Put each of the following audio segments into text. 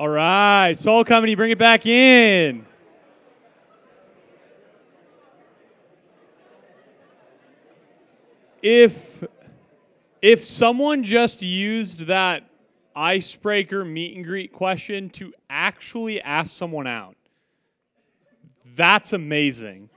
All right, Salt Company, bring it back in. If if someone just used that icebreaker meet and greet question to actually ask someone out, that's amazing.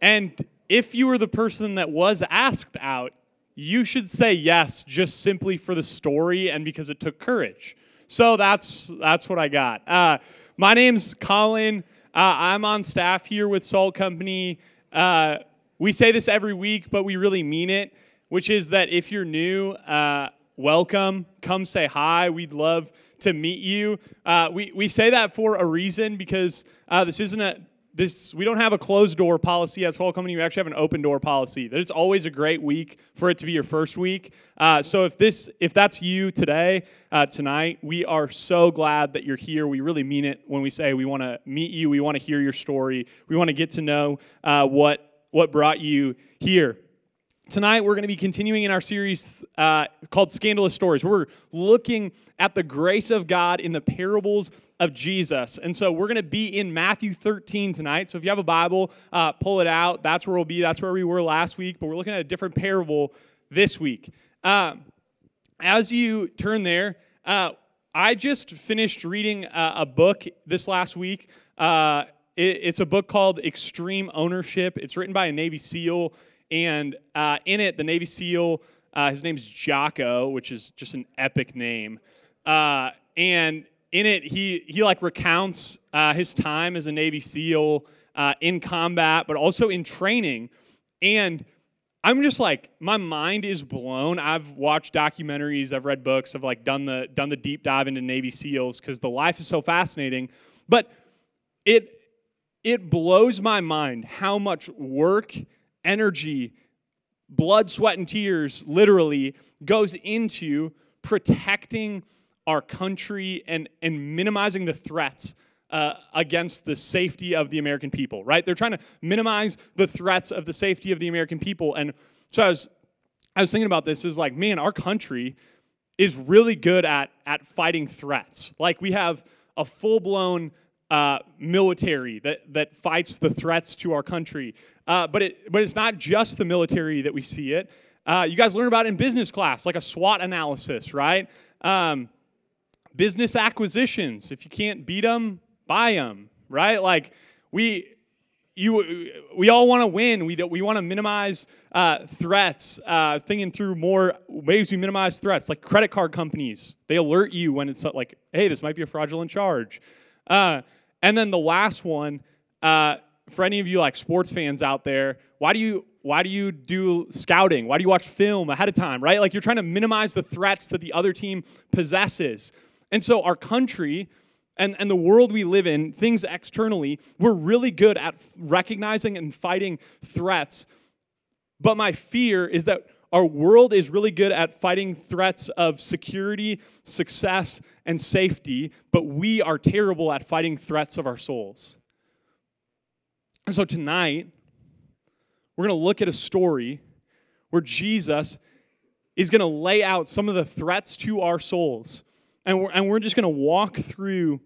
And if you were the person that was asked out, you should say yes just simply for the story and because it took courage. So that's that's what I got. Uh, my name's Colin. Uh, I'm on staff here with Salt Company. Uh, we say this every week, but we really mean it, which is that if you're new, uh, welcome. Come say hi. We'd love to meet you. Uh, we we say that for a reason because uh, this isn't a this we don't have a closed door policy at Salt Company. We actually have an open door policy. That it's always a great week for it to be your first week. Uh, so if this if that's you today uh, tonight, we are so glad that you're here. We really mean it when we say we want to meet you. We want to hear your story. We want to get to know uh, what what brought you here. Tonight, we're going to be continuing in our series uh, called Scandalous Stories. We're looking at the grace of God in the parables of Jesus. And so we're going to be in Matthew 13 tonight. So if you have a Bible, uh, pull it out. That's where we'll be. That's where we were last week, but we're looking at a different parable this week. Um, as you turn there, uh, I just finished reading a, a book this last week. Uh, it, it's a book called Extreme Ownership. It's written by a Navy SEAL. And uh, in it, the Navy SEAL, uh, his name's Jocko, which is just an epic name. Uh, and in it, he he like recounts uh, his time as a Navy SEAL uh, in combat, but also in training. And I'm just like my mind is blown. I've watched documentaries, I've read books, I've like done the done the deep dive into Navy SEALs because the life is so fascinating. But it it blows my mind how much work energy, blood, sweat, and tears literally goes into protecting our country and, and minimizing the threats uh, against the safety of the American people, right? They're trying to minimize the threats of the safety of the American people. And so I was, I was thinking about this, is like, man, our country is really good at, at fighting threats. Like we have a full blown uh, military that, that fights the threats to our country. Uh, but, it, but it's not just the military that we see it. Uh, you guys learn about in business class, like a SWOT analysis, right? Um, business acquisitions. If you can't beat them, buy them, right? Like we, you, we all want to win. We, we want to minimize uh, threats, uh, thinking through more ways we minimize threats, like credit card companies. They alert you when it's like, hey, this might be a fraudulent charge. Uh, and then the last one, uh, for any of you like sports fans out there, why do you why do you do scouting? Why do you watch film ahead of time, right? Like you're trying to minimize the threats that the other team possesses. And so our country and, and the world we live in, things externally, we're really good at recognizing and fighting threats. But my fear is that our world is really good at fighting threats of security, success, and safety, but we are terrible at fighting threats of our souls. And so tonight, we're going to look at a story where Jesus is going to lay out some of the threats to our souls. And we're, and we're just going to walk through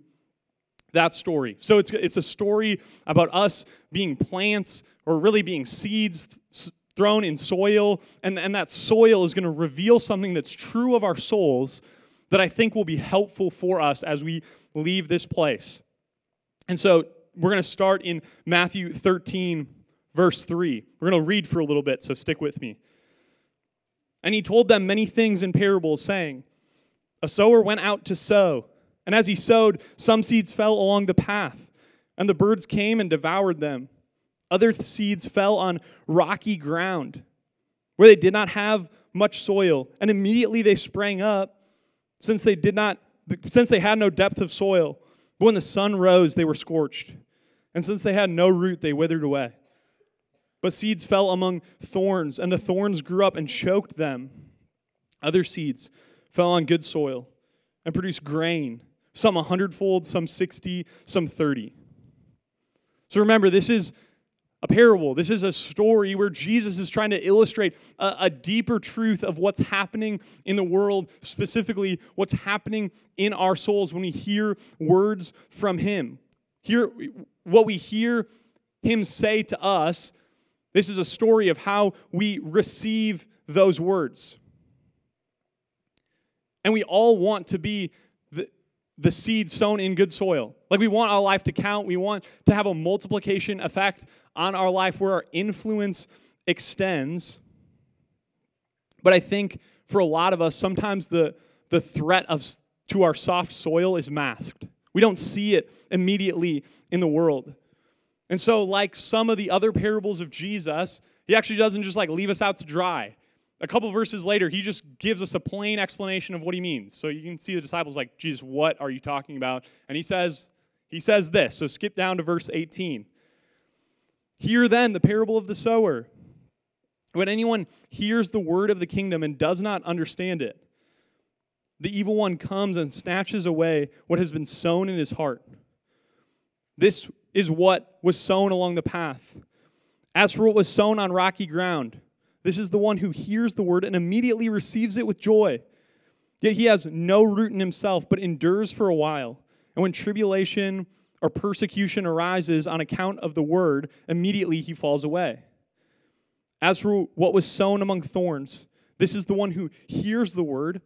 that story. So it's, it's a story about us being plants or really being seeds thrown in soil. And, and that soil is going to reveal something that's true of our souls that I think will be helpful for us as we leave this place. And so we're going to start in Matthew 13, verse 3. We're going to read for a little bit, so stick with me. And he told them many things in parables, saying, A sower went out to sow, and as he sowed, some seeds fell along the path, and the birds came and devoured them. Other seeds fell on rocky ground, where they did not have much soil, and immediately they sprang up, since they did not since they had no depth of soil. But when the sun rose, they were scorched. And since they had no root, they withered away. But seeds fell among thorns, and the thorns grew up and choked them. Other seeds fell on good soil and produced grain, some a hundredfold, some 60, some 30. So remember, this is a parable. This is a story where Jesus is trying to illustrate a, a, deeper truth of what's happening in the world, specifically what's happening in our souls when we hear words from Him. Hear what we hear Him say to us. This is a story of how we receive those words. And we all want to be the, the seed sown in good soil. Like we want our life to count, we want to have a multiplication effect on our life where our influence extends. But I think for a lot of us, sometimes the, the threat of, to our soft soil is masked. We don't see it immediately in the world. And so, like some of the other parables of Jesus, he actually doesn't just like leave us out to dry. A couple verses later, he just gives us a plain explanation of what he means. So you can see the disciples like, Jesus, what are you talking about? And he says, he says this. So skip down to verse 18. Hear then the parable of the sower. When anyone hears the word of the kingdom and does not understand it, the evil one comes and snatches away what has been sown in his heart. This is what was sown along the path. As for what was sown on rocky ground, this is the one who hears the word and immediately receives it with joy. Yet he has no root in himself, but endures for a while. And when tribulation or persecution arises on account of the word, immediately he falls away. As for what was sown among thorns, this is the one who hears the word,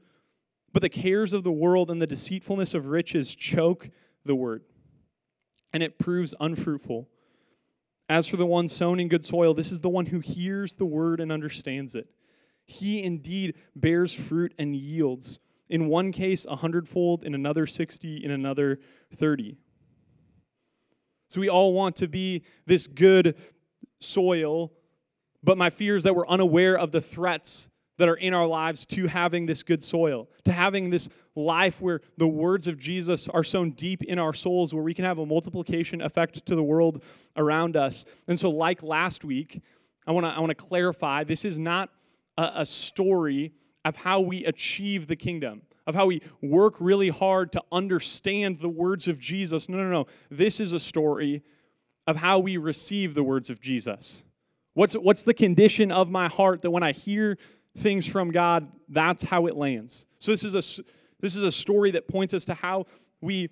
but the cares of the world and the deceitfulness of riches choke the word, and it proves unfruitful. As for the one sown in good soil, this is the one who hears the word and understands it. He indeed bears fruit and yields. In one case, a hundredfold, in another, 60, in another, 30. So we all want to be this good soil, but my fear is that we're unaware of the threats that are in our lives to having this good soil, to having this life where the words of Jesus are sown deep in our souls, where we can have a multiplication effect to the world around us. And so, like last week, I want to I want to clarify this is not a, a story of how we achieve the kingdom, of how we work really hard to understand the words of Jesus. No, no, no. This is a story of how we receive the words of Jesus. What's, what's the condition of my heart that when I hear things from God, that's how it lands. So this is a this is a story that points us to how we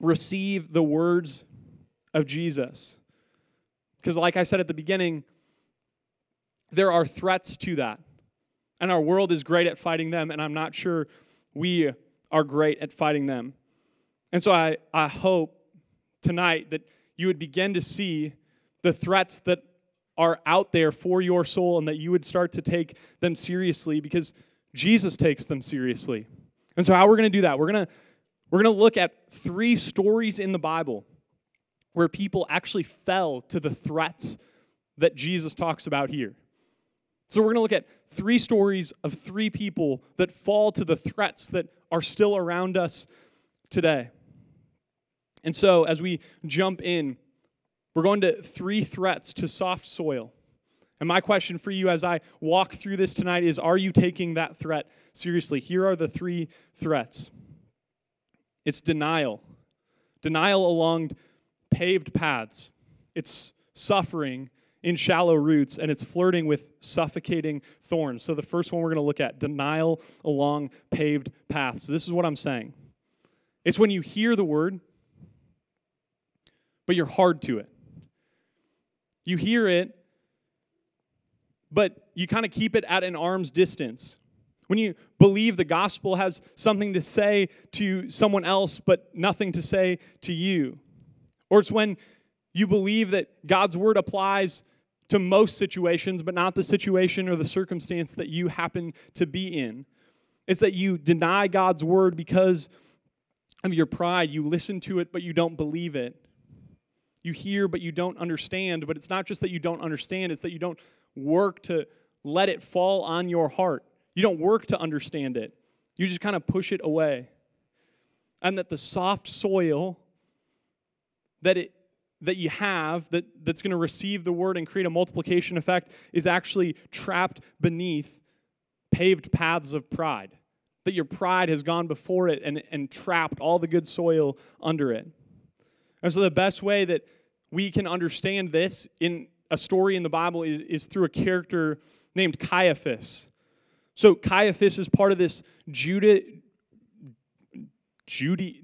receive the words of Jesus. Because like I said at the beginning, there are threats to that. And our world is great at fighting them, and I'm not sure we are great at fighting them. And so I, I hope tonight that you would begin to see the threats that are out there for your soul and that you would start to take them seriously because Jesus takes them seriously. And so how we're going to do that? We're going to we're going to look at three stories in the Bible where people actually fell to the threats that Jesus talks about here. So we're going to look at three stories of three people that fall to the threats that are still around us today. And so as we jump in, we're going to three threats to soft soil. And my question for you as I walk through this tonight is Are you taking that threat seriously? Here are the three threats it's denial, denial along paved paths, it's suffering in shallow roots, and it's flirting with suffocating thorns. So, the first one we're going to look at denial along paved paths. This is what I'm saying it's when you hear the word, but you're hard to it. You hear it, but you kind of keep it at an arm's distance. When you believe the gospel has something to say to someone else, but nothing to say to you. Or it's when you believe that God's word applies to most situations, but not the situation or the circumstance that you happen to be in. It's that you deny God's word because of your pride. You listen to it, but you don't believe it you hear but you don't understand. But it's not just that you don't understand, it's that you don't work to let it fall on your heart. You don't work to understand it, you just kind of push it away. And that the soft soil that it that you have that, that's going to receive the word and create a multiplication effect is actually trapped beneath paved paths of pride. That your pride has gone before it and, and trapped all the good soil under it. And so, the best way that we can understand this in, a story in the Bible is, is through a character named Caiaphas. So Caiaphas is part of this Judah, Judy,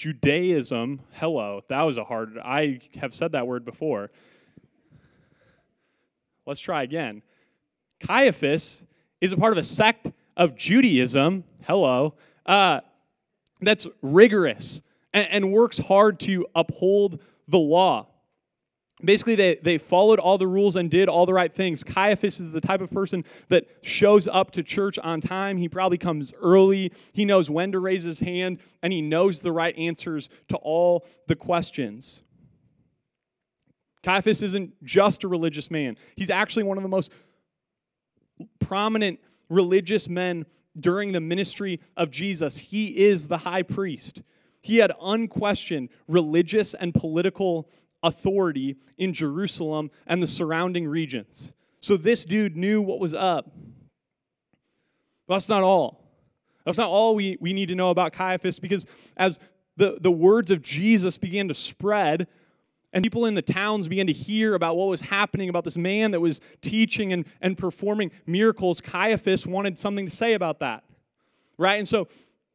Judaism. Hello, that was a hard. I have said that word before. Let's try again. Caiaphas is a part of a sect of Judaism. Hello, uh, that's rigorous and, and works hard to uphold the law. Basically, they, they followed all the rules and did all the right things. Caiaphas is the type of person that shows up to church on time. He probably comes early. He knows when to raise his hand, and he knows the right answers to all the questions. Caiaphas isn't just a religious man, he's actually one of the most prominent religious men during the ministry of Jesus. He is the high priest. He had unquestioned religious and political authority in Jerusalem and the surrounding regions. So this dude knew what was up. But that's not all. That's not all we, we need to know about Caiaphas because as the, the words of Jesus began to spread, and people in the towns began to hear about what was happening about this man that was teaching and, and performing miracles. Caiaphas wanted something to say about that. Right? And so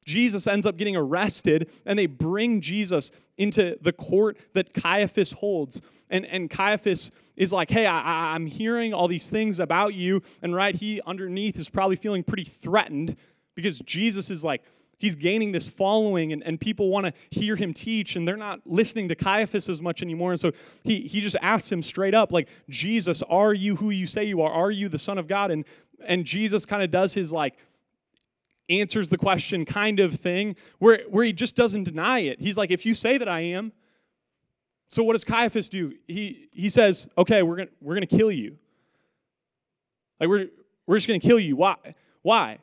Jesus ends up getting arrested, and they bring Jesus into the court that Caiaphas holds. And, and Caiaphas is like, Hey, I, I'm hearing all these things about you. And right, he underneath is probably feeling pretty threatened because Jesus is like, he's gaining this following and, and people want to hear him teach and they're not listening to caiaphas as much anymore and so he, he just asks him straight up like jesus are you who you say you are are you the son of god and and jesus kind of does his like answers the question kind of thing where, where he just doesn't deny it. He's like, if you say that I am, so what does Caiaphas do? He, he says, okay, we're going we're gonna kill you. Like, we're, we're just going to kill you. Why? Why?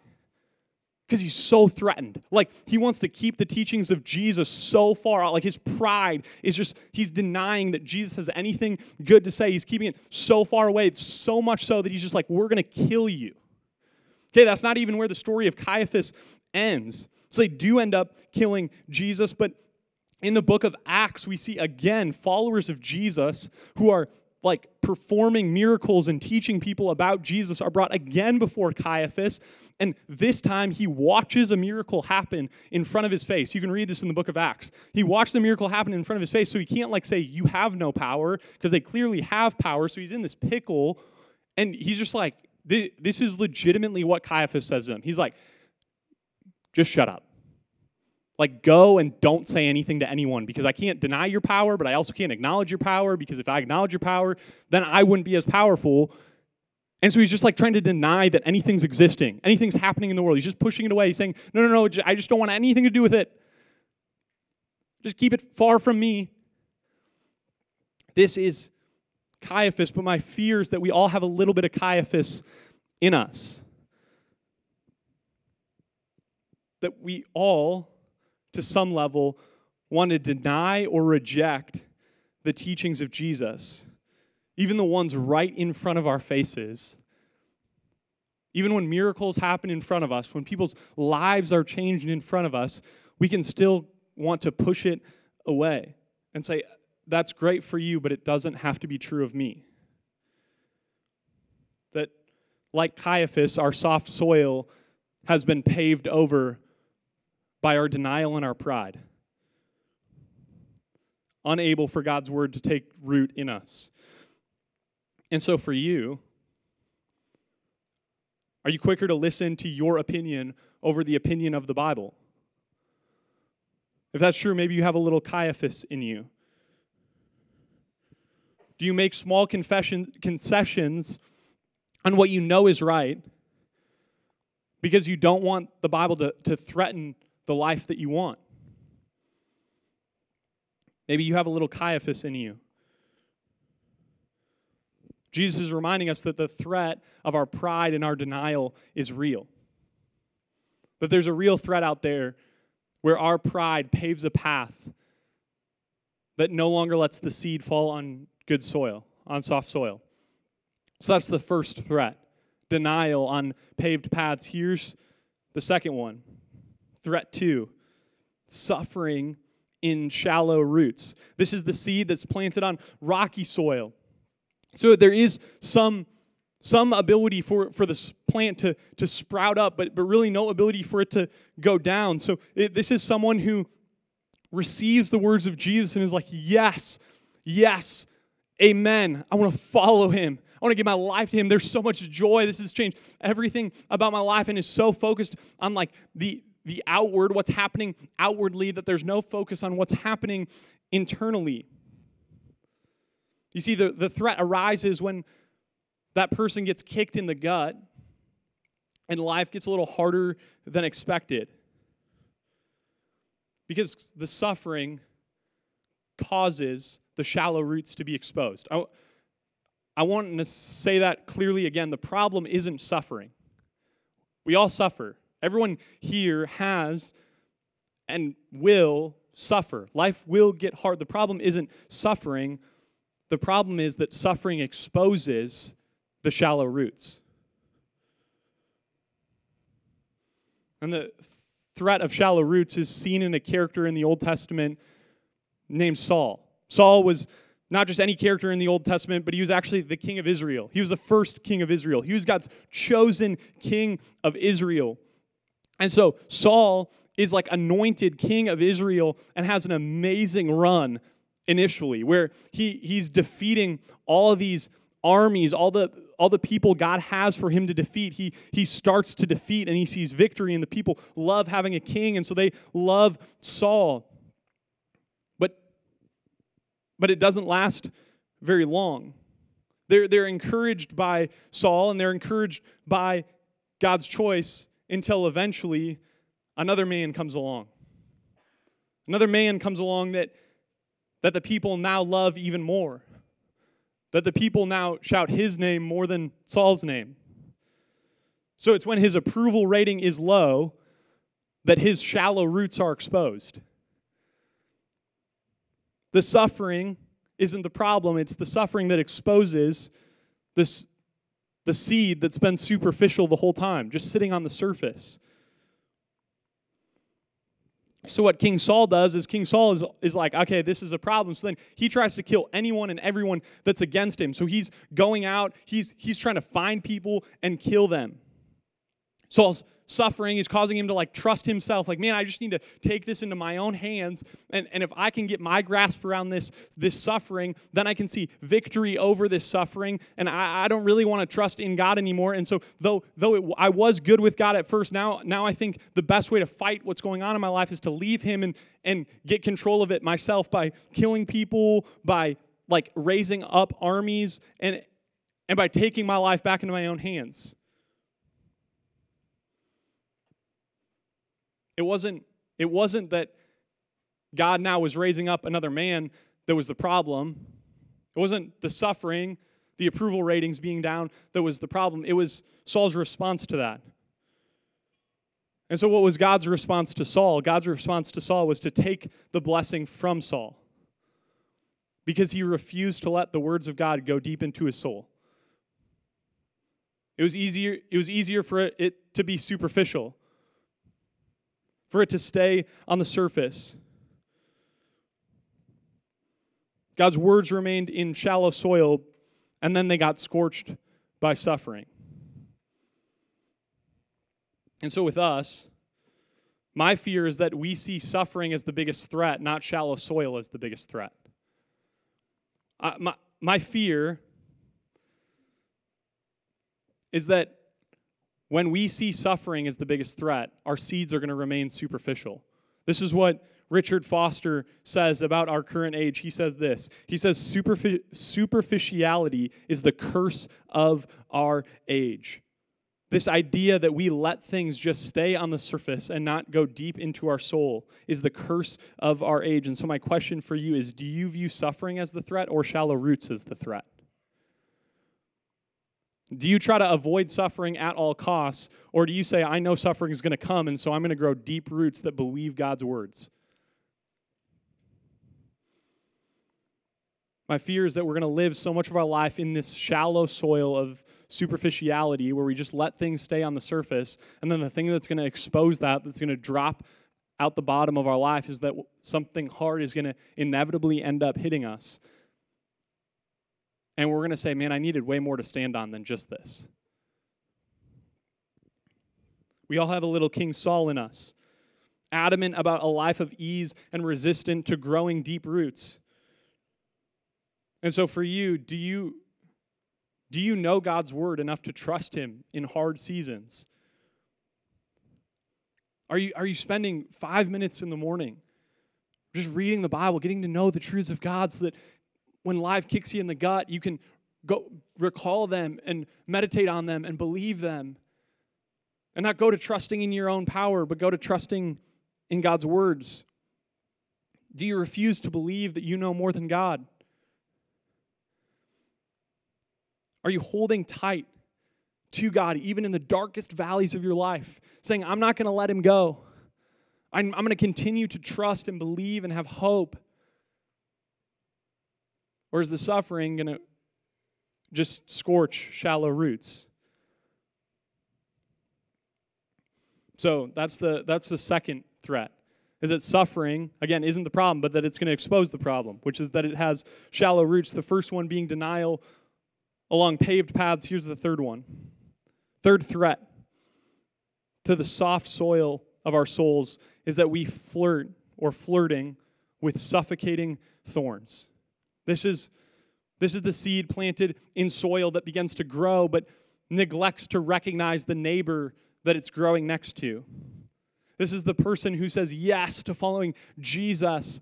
Because he's so threatened. Like, he wants to keep the teachings of Jesus so far out. Like, his pride is just, he's denying that Jesus has anything good to say. He's keeping it so far away. So much so that he's just like, we're going to kill you. Okay, that's not even where the story of Caiaphas ends. So they do end up killing Jesus, but in the book of Acts, we see again followers of Jesus who are like performing miracles and teaching people about Jesus are brought again before Caiaphas. And this time he watches a miracle happen in front of his face. You can read this in the book of Acts. He watched the miracle happen in front of his face, so he can't like say, You have no power, because they clearly have power. So he's in this pickle. And he's just like, this is legitimately what Caiaphas says to him. He's like, just shut up. Like, go and don't say anything to anyone because I can't deny your power, but I also can't acknowledge your power because if I acknowledge your power, then I wouldn't be as powerful. And so he's just like trying to deny that anything's existing, anything's happening in the world. He's just pushing it away. He's saying, no, no, no, I just don't want anything to do with it. Just keep it far from me. This is Caiaphas, but my fear is that we all have a little bit of Caiaphas in us. That we all, to some level, want to deny or reject the teachings of Jesus, even the ones right in front of our faces. Even when miracles happen in front of us, when people's lives are changed in front of us, we can still want to push it away and say, that's great for you, but it doesn't have to be true of me. That, like Caiaphas, our soft soil has been paved over by our denial and our pride, unable for God's word to take root in us. And so, for you, are you quicker to listen to your opinion over the opinion of the Bible? If that's true, maybe you have a little Caiaphas in you. Do you make small concessions on what you know is right because you don't want the Bible to, to threaten the life that you want? Maybe you have a little Caiaphas in you. Jesus is reminding us that the threat of our pride and our denial is real. That there's a real threat out there where our pride paves a path that no longer lets the seed fall on good soil, on soft soil. So that's the first threat denial on paved paths. Here's the second one threat two suffering in shallow roots. This is the seed that's planted on rocky soil. So there is some some ability for, for this plant to, to sprout up, but, but really no ability for it to go down. So it, this is someone who receives the words of Jesus and is like, Yes, yes, amen. I want to follow him. I want to give my life to him. There's so much joy. This has changed everything about my life and is so focused on like the the outward, what's happening outwardly, that there's no focus on what's happening internally. You see, the, the threat arises when that person gets kicked in the gut and life gets a little harder than expected. Because the suffering causes the shallow roots to be exposed. I, I want to say that clearly again. The problem isn't suffering. We all suffer. Everyone here has and will suffer. Life will get hard. The problem isn't suffering. The problem is that suffering exposes the shallow roots. And the threat of shallow roots is seen in a character in the Old Testament named Saul. Saul was not just any character in the Old Testament, but he was actually the king of Israel. He was the first king of Israel. He was God's chosen king of Israel. And so Saul is like anointed king of Israel and has an amazing run initially where he, he's defeating all of these armies, all the all the people God has for him to defeat, he, he starts to defeat and he sees victory, and the people love having a king, and so they love Saul. But, it doesn't last very long. They're, they're encouraged by Saul and they're encouraged by God's choice until eventually another man comes along. Another man comes along that, that the people now love even more that the people now shout his name more than Saul's name. So it's when his approval rating is low that his shallow roots are exposed. The suffering isn't the problem, it's the suffering that exposes this, the seed that's been superficial the whole time, just sitting on the surface. So what King Saul does is King Saul is, is like, okay, this is a problem. So then he tries to kill anyone and everyone that's against him. So he's going out, he's he's trying to find people and kill them. Saul's suffering. Is causing him to like trust himself. Like man i just need to take this into my own hands. And, and if i can get my grasp around this this suffering then i can see victory over this suffering. And i, I don't really want to trust in god anymore. And so though though it, i was good with god at first now now i think the best way to fight what's going on in my life is to leave him and and get control of it myself by killing people by like raising up armies and and by taking my life back into my own hands It wasn't, it wasn't that God now was raising up another man that was the problem. It wasn't the suffering, the approval ratings being down that was the problem. It was Saul's response to that. And so, what was God's response to Saul? God's response to Saul was to take the blessing from Saul because he refused to let the words of God go deep into his soul. It was easier, it was easier for it to be superficial for it to stay on the surface. God's words remained in shallow soil, and then they got scorched by suffering. And so, with us, my fear is that we see suffering as the biggest threat, not shallow soil as the biggest threat. My, my fear is that when we see suffering as the biggest threat, our seeds are going to remain superficial. This is what Richard Foster says about our current age. He says this He says, superficiality is the curse of our age. This idea that we let things just stay on the surface and not go deep into our soul is the curse of our age. And so, my question for you is do you view suffering as the threat or shallow roots as the threat? Do you try to avoid suffering at all costs, or do you say, I know suffering is going to come, and so I'm going to grow deep roots that believe God's words? My fear is that we're going to live so much of our life in this shallow soil of superficiality where we just let things stay on the surface, and then the thing that's going to expose that, that's going to drop out the bottom of our life, is that something hard is going to inevitably end up hitting us. And we're going to say, man, I needed way more to stand on than just this. We all have a little King Saul in us, adamant about a life of ease and resistant to growing deep roots. And so for you, do you do you know God's word enough to trust him in hard seasons? Are you, are you spending five minutes in the morning just reading the Bible, getting to know the truths of God so that when life kicks you in the gut, you can go recall them and meditate on them and believe them? And not go to trusting in your own power, but go to trusting in God's words. Do you refuse to believe that you know more than God? Are you holding tight to God, even in the darkest valleys of your life, saying, I'm not going to let him go? I'm, I'm going to continue to trust and believe and have hope? Or is the suffering going to just scorch shallow roots? So that's the, that's the second threat. Is that suffering, again, isn't the problem, but that it's going to expose the problem, which is that it has shallow roots. The first one being denial along paved paths. Here's the third one. Third threat to the soft soil of our souls is that we flirt or flirting with suffocating thorns. This is, this is the seed planted in soil that begins to grow but neglects to recognize the neighbor that it's growing next to. This is the person who says yes to following Jesus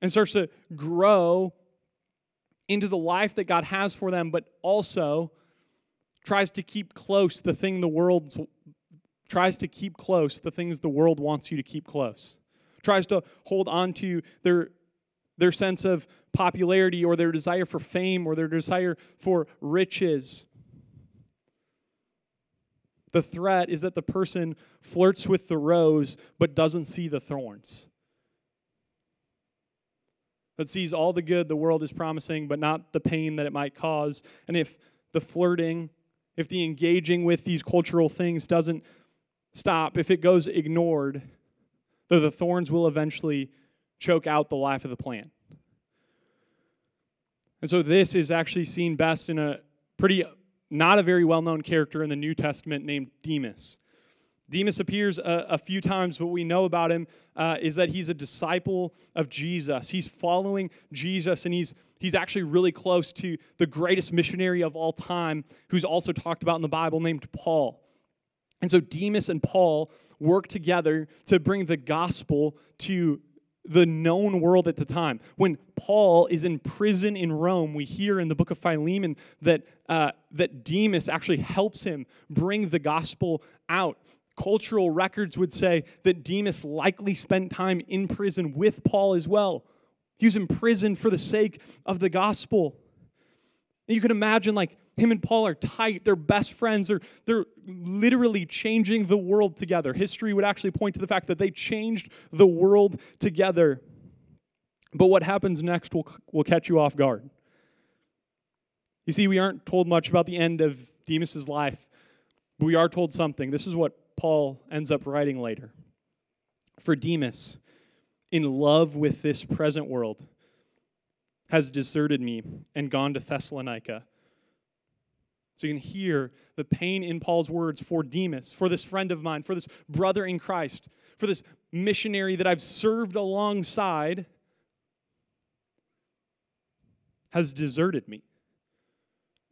and starts to grow into the life that God has for them, but also tries to keep close the thing the world tries to keep close the things the world wants you to keep close. Tries to hold on to their their sense of popularity or their desire for fame or their desire for riches. The threat is that the person flirts with the rose but doesn't see the thorns that sees all the good the world is promising, but not the pain that it might cause. And if the flirting, if the engaging with these cultural things doesn't stop, if it goes ignored, though the thorns will eventually choke out the life of the plant. And so this is actually seen best in a pretty not a very well known character in the New Testament named Demas. Demas appears a, a, few times. What we know about him uh, is that he's a disciple of Jesus. He's following Jesus, and he's, he's actually really close to the greatest missionary of all time, who's also talked about in the Bible, named Paul. And so Demas and Paul work together to bring the gospel to the known world at the time. When Paul is in prison in Rome, we hear in the book of Philemon that, uh, that Demas actually helps him bring the gospel out cultural records would say that Demas likely spent time in prison with Paul as well. He was in prison for the sake of the gospel. And you can imagine, like, him and Paul are tight. They're best friends. They're, they're literally changing the world together. History would actually point to the fact that they changed the world together. But what happens next will, will catch you off guard. You see, we aren't told much about the end of Demas's life, but we are told something. This is what Paul ends up writing later. For Demas, in love with this present world, has deserted me and gone to Thessalonica. So you can hear the pain in Paul's words for Demas, for this friend of mine, for this brother in Christ, for this missionary that I've served alongside, has deserted me.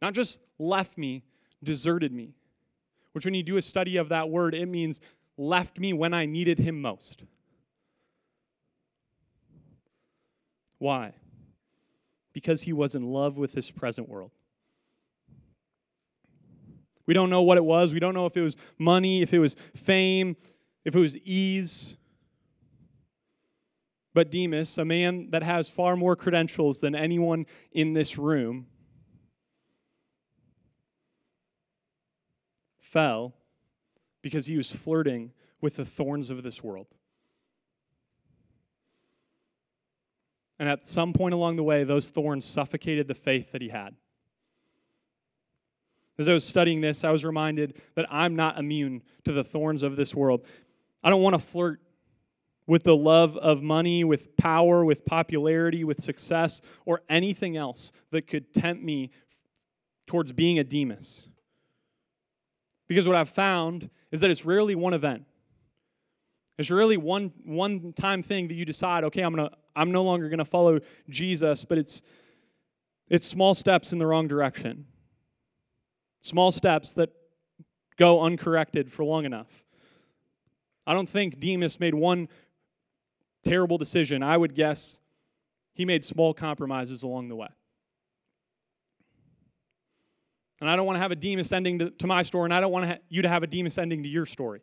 Not just left me, deserted me which when you do a study of that word, it means left me when I needed him most. Why? Because he was in love with this present world. We don't know what it was. We don't know if it was money, if it was fame, if it was ease. But Demas, a man that has far more credentials than anyone in this room, fell because he was flirting with the thorns of this world. And at some point along the way, those thorns suffocated the faith that he had. As I was studying this, I was reminded that I'm not immune to the thorns of this world. I don't want to flirt with the love of money, with power, with popularity, with success, or anything else that could tempt me towards being a Demas. Because what I've found is that it's rarely one event. It's really one one time thing that you decide, okay, I'm gonna I'm no longer gonna follow Jesus, but it's it's small steps in the wrong direction. Small steps that go uncorrected for long enough. I don't think Demas made one terrible decision. I would guess he made small compromises along the way. And I don't want to have a Demas ending to, to my story, and I don't want ha- you to have a Demas ending to your story.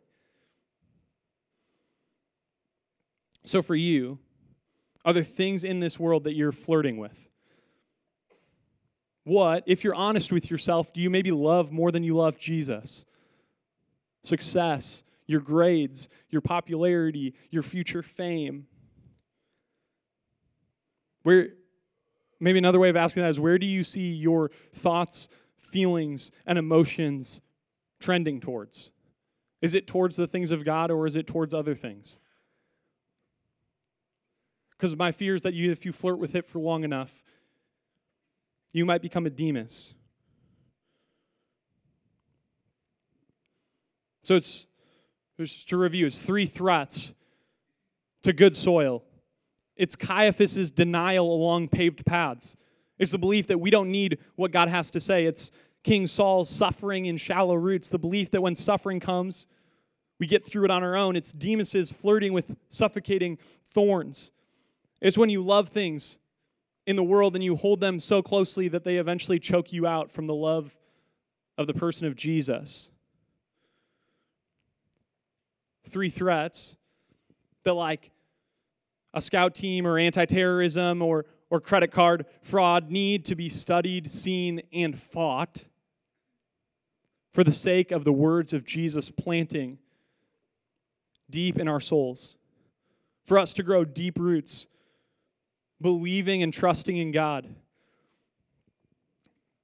So, for you, are there things in this world that you're flirting with? What, if you're honest with yourself, do you maybe love more than you love Jesus? Success, your grades, your popularity, your future fame. Where maybe another way of asking that is where do you see your thoughts, feelings, and emotions trending towards? Is it towards the things of God or is it towards other things? Because my fear is that you, if you flirt with it for long enough, you might become a Demas. So it's just to review, it's three threats to good soil. It's Caiaphas's denial along paved paths. It's the belief that we don't need what God has to say. It's King Saul's suffering in shallow roots, the belief that when suffering comes, we get through it on our own. It's Demas's flirting with suffocating thorns. It's when you love things in the world and you hold them so closely that they eventually choke you out from the love of the person of Jesus. Three threats that, like a scout team or anti terrorism or, or credit card fraud, need to be studied, seen, and fought for the sake of the words of Jesus planting deep in our souls, for us to grow deep roots, believing and trusting in God.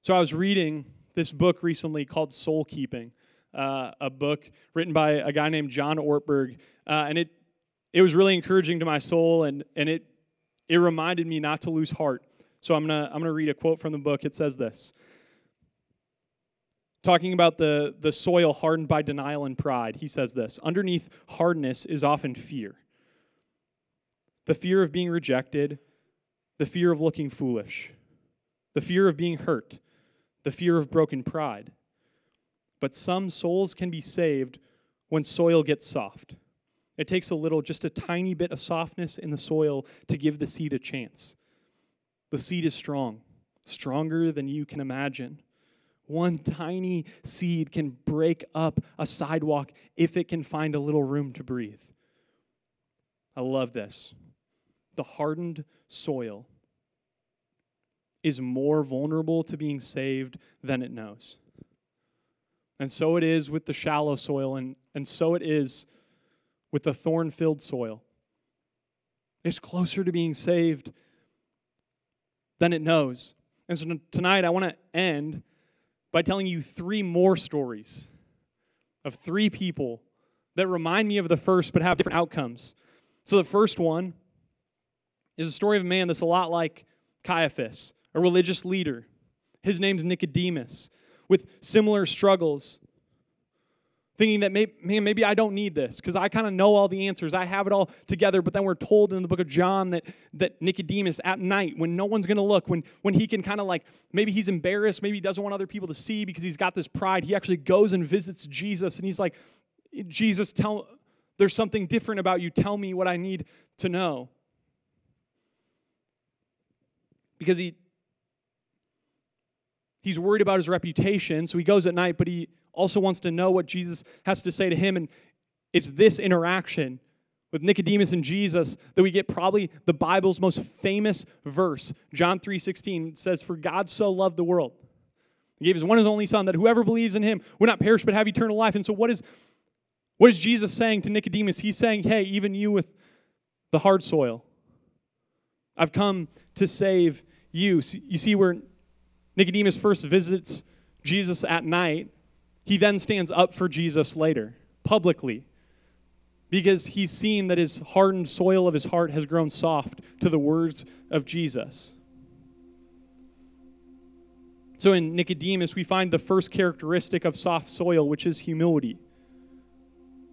So I was reading this book recently called Soul Keeping uh, a book written by a guy named John Ortberg, uh, and it it was really encouraging to my soul, and and it it reminded me not to lose heart. So I'm gonna I'm gonna read a quote from the book. It says this. Talking about the, the soil hardened by denial and pride, he says this Underneath hardness is often fear. The fear of being rejected, the fear of looking foolish, the fear of being hurt, the fear of broken pride, but some souls can be saved when soil gets soft. It takes a little, just a tiny bit of softness in the soil to give the seed a chance. The seed is strong, stronger than you can imagine. One tiny seed can break up a sidewalk if it can find a little room to breathe. I love this. The hardened soil is more vulnerable to being saved than it knows. And so it is with the shallow soil, and, and so it is with the thorn filled soil. It's closer to being saved than it knows. And so tonight I want to end by telling you three more stories of three people that remind me of the first but have different outcomes. So the first one is a story of a man that's a lot like Caiaphas, a religious leader. His name's Nicodemus with similar struggles, thinking that maybe, man, maybe I don't need this because I kind of know all the answers. I have it all together. But then we're told in the book of John that, that Nicodemus at night, when no one's going to look, when, when he can kind of like, maybe he's embarrassed, maybe he doesn't want other people to see because he's got this pride, he actually goes and visits Jesus and he's like, Jesus, tell, there's something different about you. Tell me what I need to know. Because he He's worried about his reputation, so he goes at night, but he also wants to know what Jesus has to say to him. And it's this interaction with Nicodemus and Jesus that we get probably the Bible's most famous verse. John 3:16 says, For God so loved the world. He gave his one and only son that whoever believes in him would not perish but have eternal life. And so what is what is Jesus saying to Nicodemus? He's saying, Hey, even you with the hard soil, I've come to save you. You see, where Nicodemus first visits Jesus at night. He then stands up for Jesus later, publicly. because he's seen that his hardened soil of his heart has grown soft to the words of Jesus. So in Nicodemus, we find the first characteristic of soft soil, which is humility.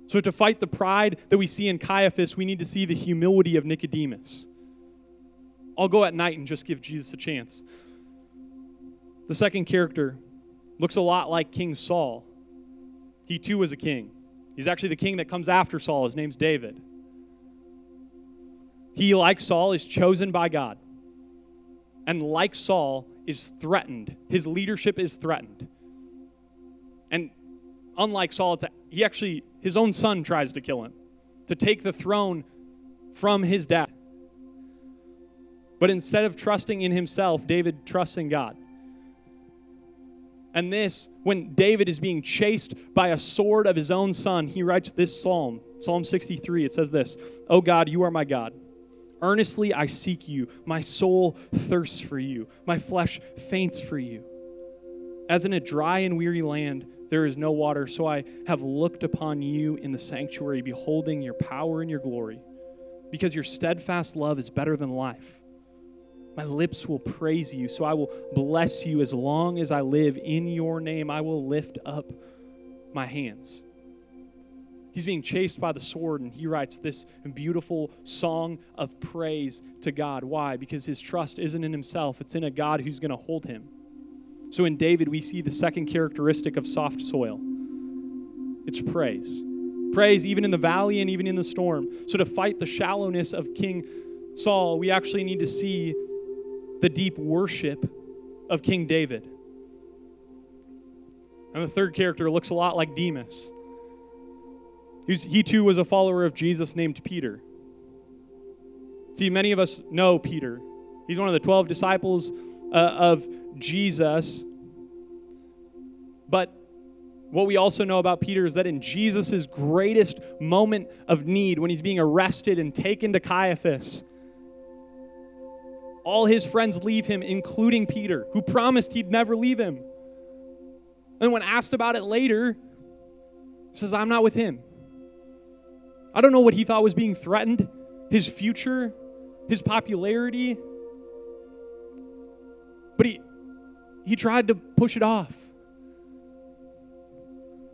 So to fight the pride that we see in Caiaphas, we need to see the humility of Nicodemus. I'll go at night and just give Jesus a chance. The second character looks a lot like King Saul. He too was a king. He's actually the king that comes after Saul. His name's David. He, like Saul, is chosen by God. And like Saul, is threatened. His leadership is threatened. And unlike Saul, it's, he actually, his own son tries to kill him, to take the throne from his dad. But instead of trusting in himself, David trusts in God. And this, when David is being chased by a sword of his own son, he writes this psalm, Psalm 63. It says this Oh God, you are my God. Earnestly I seek you. My soul thirsts for you. My flesh faints for you. As in a dry and weary land, there is no water, so I have looked upon you in the sanctuary, beholding your power and your glory. Because your steadfast love is better than life. My lips will praise you, so I will bless you as long as I live. In your name, I will lift up my hands. He's being chased by the sword, and he writes this beautiful song of praise to God. Why? Because his trust isn't in himself, it's in a God who's going to hold him. So in David, we see the second characteristic of soft soil it's praise. Praise even in the valley and even in the storm. So to fight the shallowness of King Saul, we actually need to see the deep worship of King David. And the third character looks a lot like Demas. he too was a follower of Jesus named Peter. See, many of us know Peter. He's one of the 12 disciples uh, of Jesus. But what we also know about Peter is that in Jesus' greatest moment of need, when he's being arrested and taken to Caiaphas, all his friends leave him, including Peter, who promised he'd never leave him. And when asked about it later, says, I'm not with him. I don't know what he thought was being threatened his future, his popularity. But he, he tried to push it off.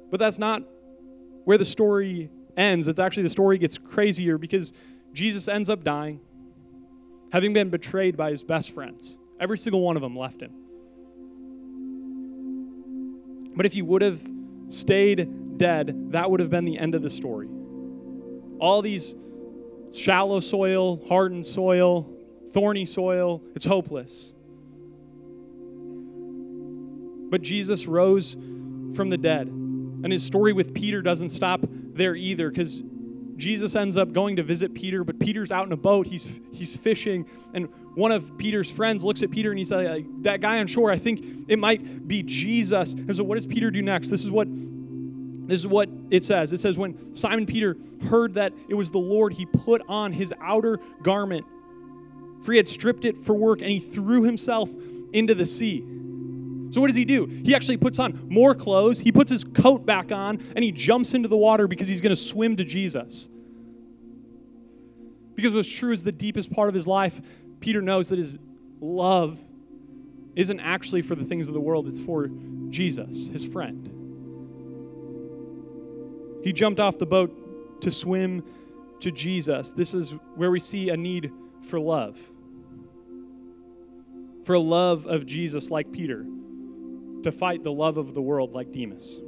But that's not where the story ends. It's actually the story gets crazier because Jesus ends up dying having been betrayed by his best friends. Every single one of them left him. But if he would have stayed dead, that would have been the end of the story. All these shallow soil, hardened soil, thorny soil, it's hopeless. But Jesus rose from the dead. And his story with Peter doesn't stop there either because Jesus ends up going to visit Peter, but Peter's out in a boat. He's he's fishing, and one of Peter's friends looks at Peter and he's like, "That guy on shore, I think it might be Jesus." And so, what does Peter do next? This is what this is what it says. It says when Simon Peter heard that it was the Lord, he put on his outer garment, for he had stripped it for work, and he threw himself into the sea. So, what does he do? He actually puts on more clothes, he puts his coat back on, and he jumps into the water because he's going to swim to Jesus. Because what's true is the deepest part of his life, Peter knows that his love isn't actually for the things of the world, it's for Jesus, his friend. He jumped off the boat to swim to Jesus. This is where we see a need for love. For a love of Jesus like Peter to fight the love of the world like Demas.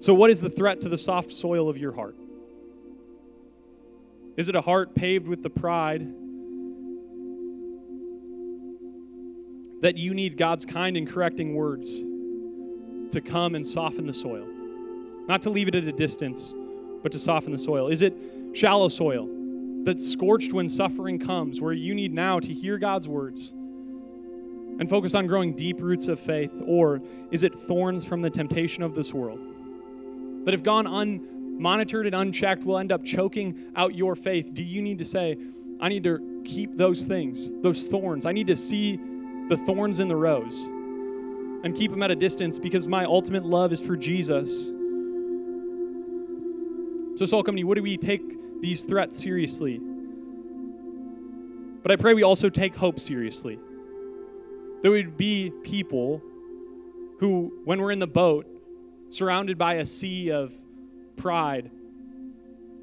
So, what is the threat to the soft soil of your heart? Is it a heart paved with the pride that you need God's kind and correcting words to come and soften the soil? Not to leave it at a distance, but to soften the soil. Is it shallow soil that's scorched when suffering comes, where you need now to hear God's words? And focus on growing deep roots of faith? Or is it thorns from the temptation of this world that have gone unmonitored and unchecked will end up choking out your faith? Do you need to say, I need to keep those things, those thorns? I need to see the thorns in the rose and keep them at a distance because my ultimate love is for Jesus So, Salt Company, what do we take these threats seriously? But I pray we also take hope seriously. There would be people who, when we're in the boat, surrounded by a sea of pride,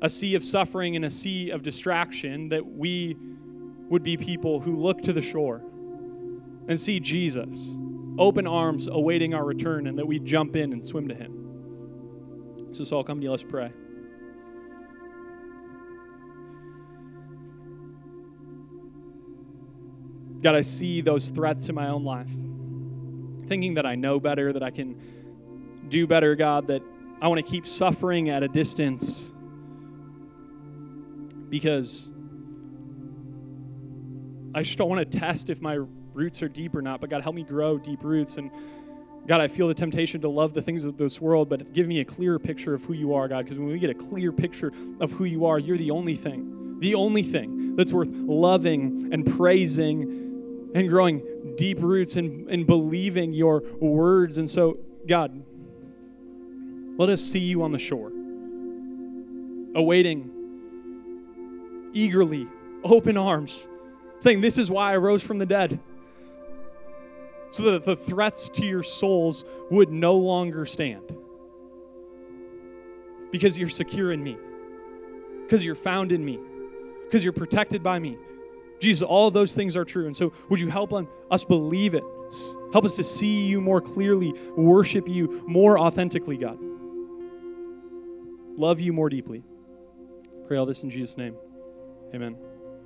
a sea of suffering, and a sea of distraction, that we would be people who look to the shore and see Jesus, open arms awaiting our return, and that we jump in and swim to him. So, Salt Company, let's pray. God, I see those threats in my own life, thinking that I know better, that I can do better, God, that I want to keep suffering at a distance because I just don't want to test if my roots are deep or not. But God, help me grow deep roots. And God, I feel the temptation to love the things of this world, but give me a clearer picture of who you are, God. Because when we get a clear picture of who you are, you're the only thing, the only thing that's worth loving and praising and growing deep roots and, and believing your words. And so, God, let us see you on the shore, awaiting eagerly, open arms, saying, This is why I rose from the dead. So that the threats to your souls would no longer stand. Because you're secure in me, because you're found in me, because you're protected by me. Jesus, all those things are true. And so, would you help us believe it? Help us to see you more clearly, worship you more authentically, God. Love you more deeply. Pray all this in Jesus' name. Amen.